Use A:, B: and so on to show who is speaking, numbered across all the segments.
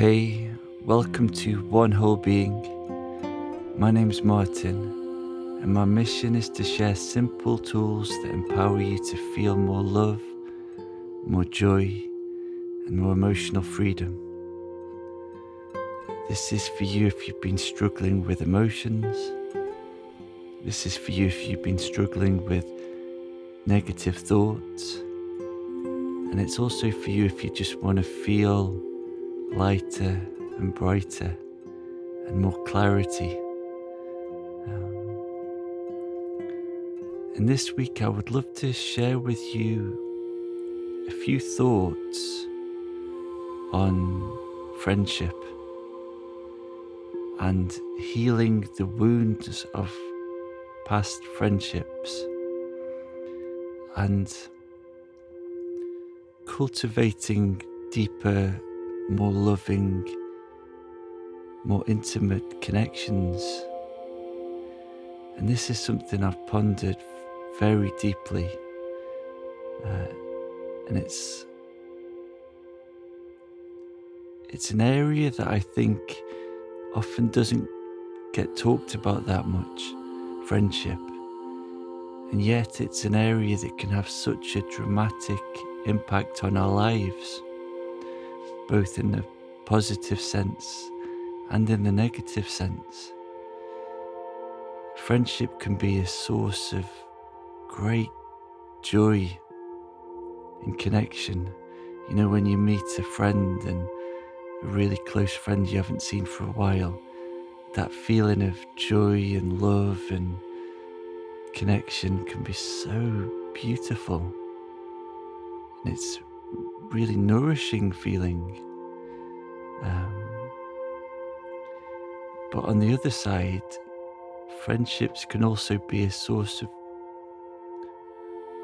A: Hey, welcome to One Whole Being. My name's Martin, and my mission is to share simple tools that empower you to feel more love, more joy, and more emotional freedom. This is for you if you've been struggling with emotions. This is for you if you've been struggling with negative thoughts. And it's also for you if you just want to feel lighter and brighter and more clarity. Um, and this week, I would love to share with you a few thoughts on friendship and healing the wounds of past friendships and cultivating deeper more loving, more intimate connections. And this is something I've pondered very deeply. Uh, and it's it's an area that I think often doesn't get talked about that much friendship. And yet, it's an area that can have such a dramatic impact on our lives both in the positive sense and in the negative sense. Friendship can be a source of great joy and connection. You know, when you meet a friend and a really close friend you haven't seen for a while, that feeling of joy and love and connection can be so beautiful. And it's really nourishing feeling. Um, but on the other side, friendships can also be a source of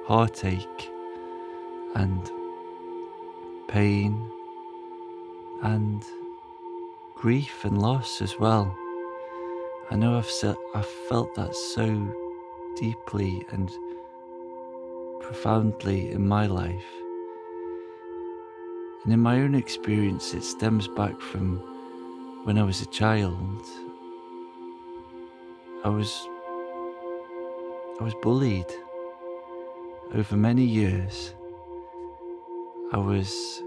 A: heartache and pain and grief and loss as well. I know I've, se- I've felt that so deeply and profoundly in my life. And in my own experience, it stems back from when I was a child. I was I was bullied over many years. I was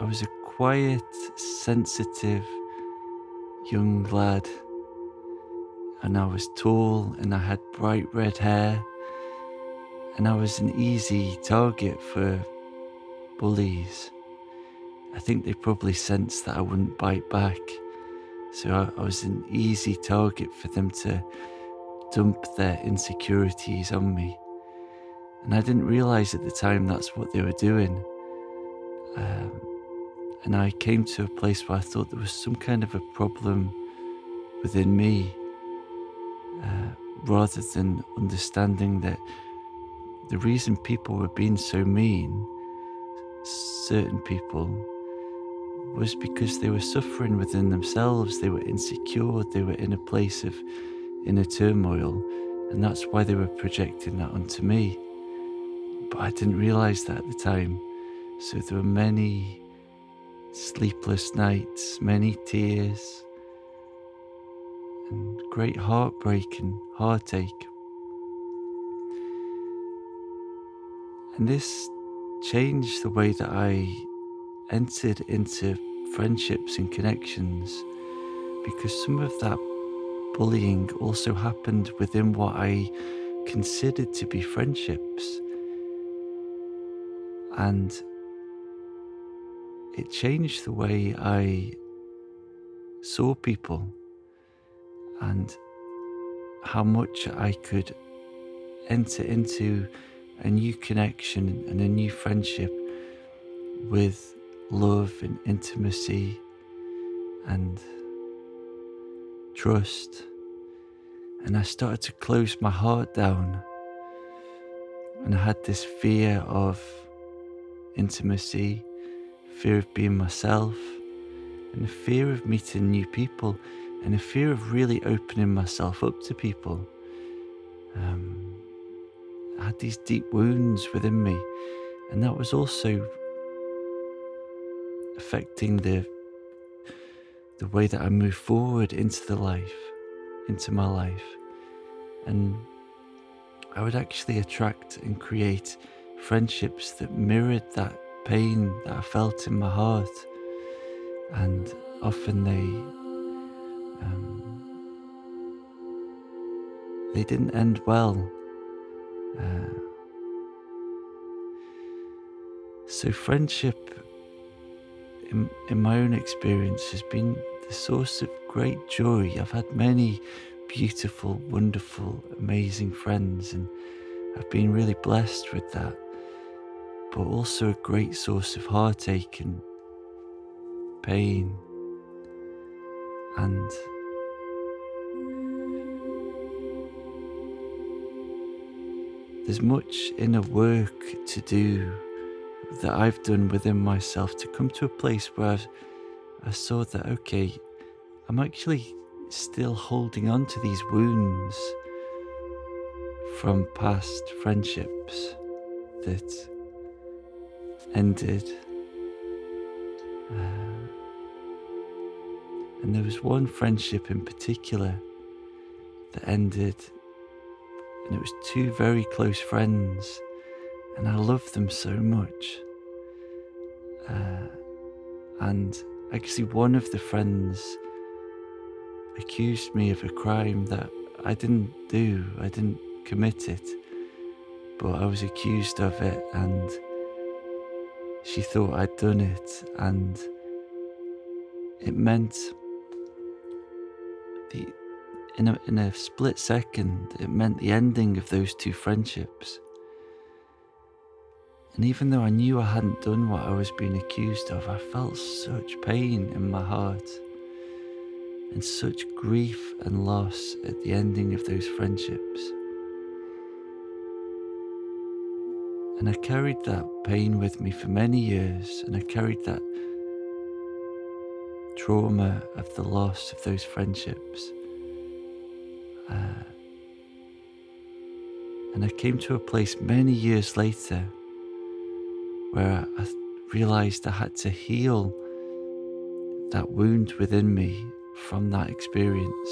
A: I was a quiet, sensitive young lad and I was tall and I had bright red hair and I was an easy target for bullies. I think they probably sensed that I wouldn't bite back. So I, I was an easy target for them to dump their insecurities on me. And I didn't realize at the time that's what they were doing. Um, and I came to a place where I thought there was some kind of a problem within me, uh, rather than understanding that the reason people were being so mean certain people was because they were suffering within themselves. They were insecure. They were in a place of inner turmoil. And that's why they were projecting that onto me. But I didn't realize that at the time. So there were many sleepless nights, many tears, and great heartbreak and heartache. And this changed the way that I entered into friendships and connections because some of that bullying also happened within what I considered to be friendships. And it changed the way I saw people and how much I could enter into a new connection and a new friendship with love and intimacy and trust. And I started to close my heart down. And I had this fear of intimacy, fear of being myself, and a fear of meeting new people, and a fear of really opening myself up to people. Um, I had these deep wounds within me, and that was also affecting the the way that I move forward into the life, into my life. And I would actually attract and create friendships that mirrored that pain that I felt in my heart. And often they um, they didn't end well. Uh, so friendship in, in my own experience has been the source of great joy. I've had many beautiful, wonderful, amazing friends, and I've been really blessed with that. But also a great source of heartache and pain. And there's much inner work to do that I've done within myself to come to a place where I saw that, okay, I'm actually still holding on to these wounds from past friendships that ended. Uh, and there was one friendship in particular that ended, and it was two very close friends and I loved them so much. Uh, and actually, one of the friends accused me of a crime that I didn't do, I didn't commit it, but I was accused of it, and she thought I'd done it, and it meant the in a, in a split second, it meant the ending of those two friendships. And even though I knew I hadn't done what I was being accused of, I felt such pain in my heart and such grief and loss at the ending of those friendships. And I carried that pain with me for many years, and I carried that trauma of the loss of those friendships. And I came to a place many years later where I realized I had to heal that wound within me from that experience.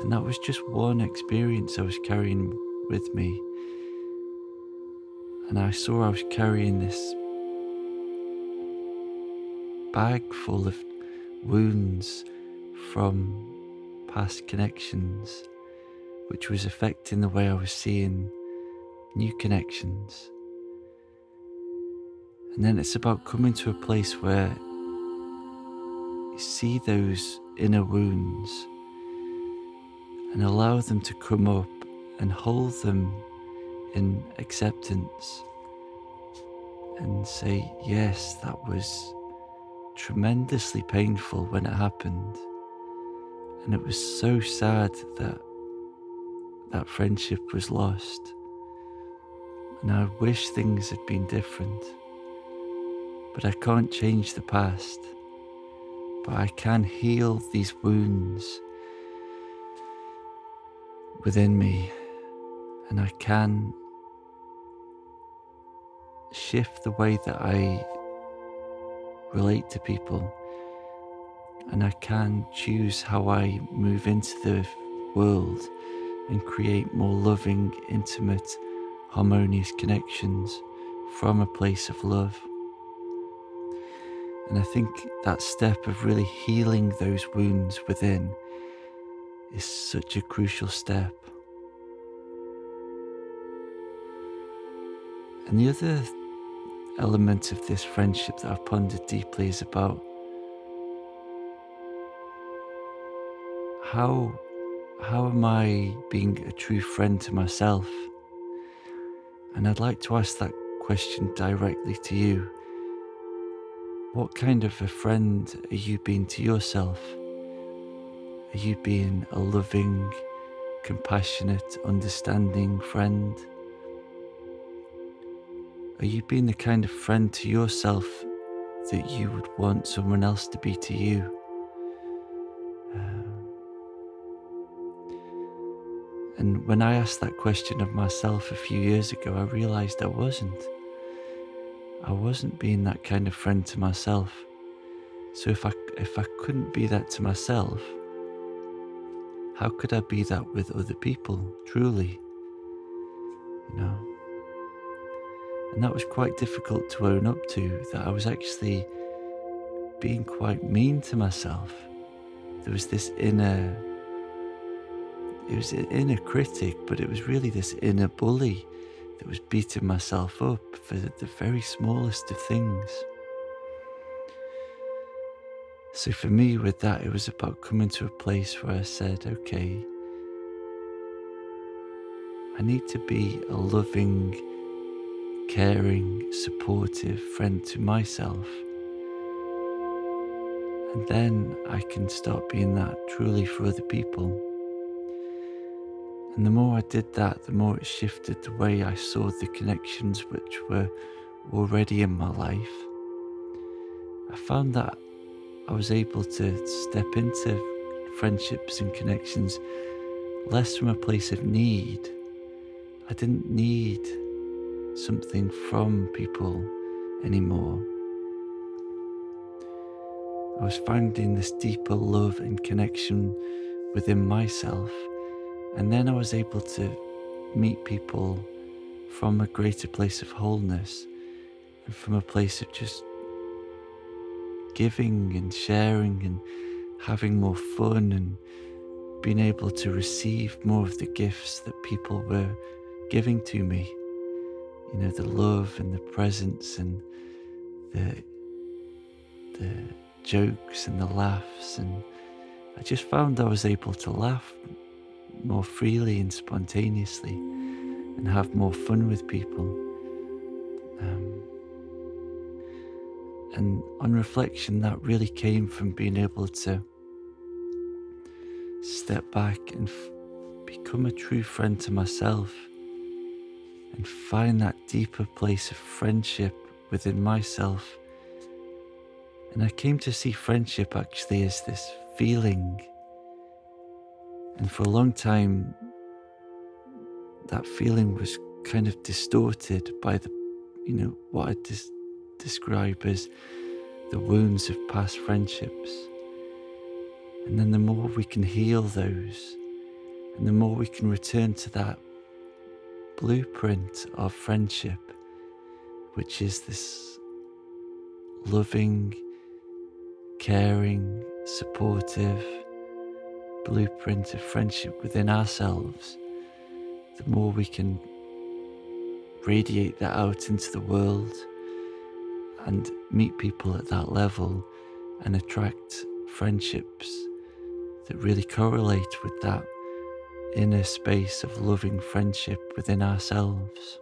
A: And that was just one experience I was carrying with me. And I saw I was carrying this bag full of wounds from past connections, which was affecting the way I was seeing new connections. And then it's about coming to a place where you see those inner wounds and allow them to come up and hold them in acceptance and say, Yes, that was tremendously painful when it happened. And it was so sad that that friendship was lost. And I wish things had been different. But I can't change the past. But I can heal these wounds within me. And I can shift the way that I relate to people. And I can choose how I move into the world and create more loving, intimate, harmonious connections from a place of love. And I think that step of really healing those wounds within is such a crucial step. And the other element of this friendship that I've pondered deeply is about how how am I being a true friend to myself? And I'd like to ask that question directly to you. What kind of a friend are you being to yourself? Are you being a loving, compassionate, understanding friend? Are you being the kind of friend to yourself that you would want someone else to be to you? Um, and when I asked that question of myself a few years ago, I realized I wasn't. I wasn't being that kind of friend to myself. So if I if I couldn't be that to myself, how could I be that with other people, truly? You know? And that was quite difficult to own up to, that I was actually being quite mean to myself. There was this inner, it was an inner critic, but it was really this inner bully that was beating myself up for the very smallest of things. So for me, with that, it was about coming to a place where I said, okay, I need to be a loving, caring, supportive friend to myself. And then I can start being that truly for other people. And the more I did that, the more it shifted the way I saw the connections which were already in my life. I found that I was able to step into friendships and connections less from a place of need. I didn't need something from people anymore. I was finding this deeper love and connection within myself, and then I was able to meet people from a greater place of wholeness and from a place of just giving and sharing and having more fun and being able to receive more of the gifts that people were giving to me. You know, the love and the presence and the the jokes and the laughs and I just found I was able to laugh more freely and spontaneously and have more fun with people. Um, and on reflection, that really came from being able to step back and f- become a true friend to myself and find that deeper place of friendship within myself. And I came to see friendship actually as this feeling. And for a long time, that feeling was kind of distorted by the, you know, what I just describe as the wounds of past friendships. And then the more we can heal those, and the more we can return to that blueprint of friendship, which is this loving, caring, supportive blueprint of friendship within ourselves, the more we can radiate that out into the world and meet people at that level and attract friendships that really correlate with that inner space of loving friendship within ourselves.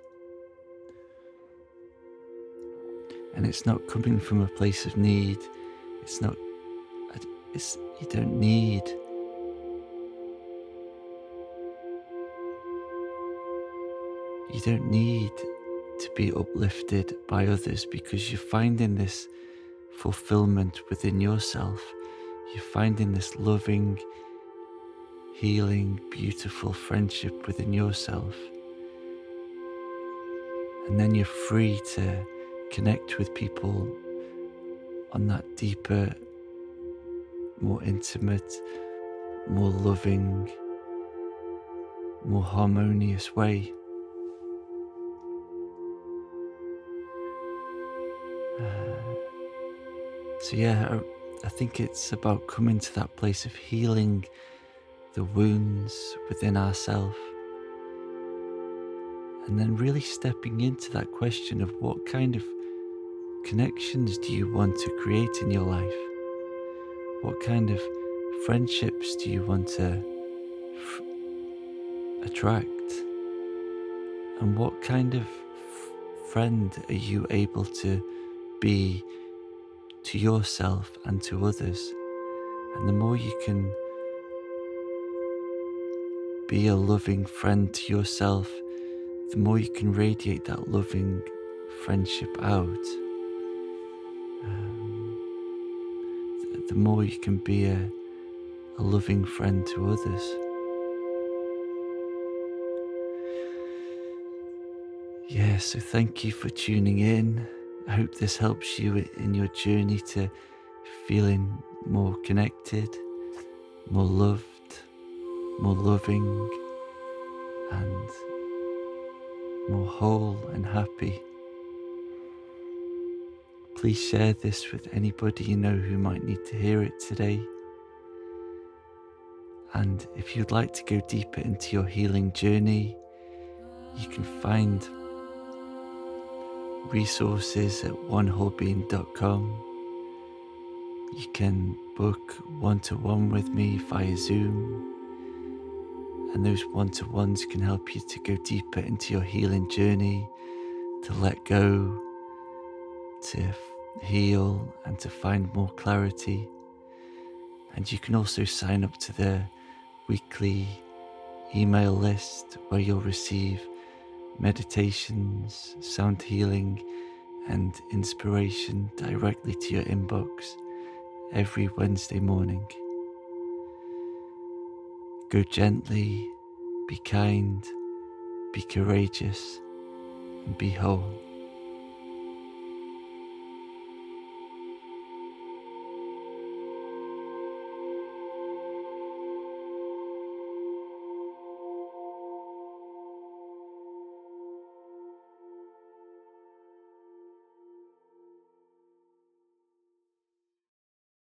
A: And it's not coming from a place of need. It's not, it's, you don't need you don't need to be uplifted by others because you're finding this fulfillment within yourself. You're finding this loving, healing, beautiful friendship within yourself. And then you're free to connect with people on that deeper, more intimate, more loving, more harmonious way. Uh, so, yeah, I think it's about coming to that place of healing the wounds within ourselves. And then really stepping into that question of what kind of connections do you want to create in your life? What kind of friendships do you want to f- attract? And what kind of f- friend are you able to be to yourself and to others. And the more you can be a loving friend to yourself, the more you can radiate that loving friendship out. Um, the more you can be a, a loving friend to others. Yeah, so thank you for tuning in. I hope this helps you in your journey to feeling more connected, more loved, more loving, and more whole and happy. Please share this with anybody you know who might need to hear it today. And if you'd like to go deeper into your healing journey, you can find resources at onewholebeing.com. You can book one to one with me via Zoom. And those one to ones can help you to go deeper into your healing journey, to let go, to heal, and to find more clarity. And you can also sign up to the weekly email list where you'll receive meditations, sound healing, and inspiration directly to your inbox every Wednesday morning. Go gently, be kind, be courageous, and be whole.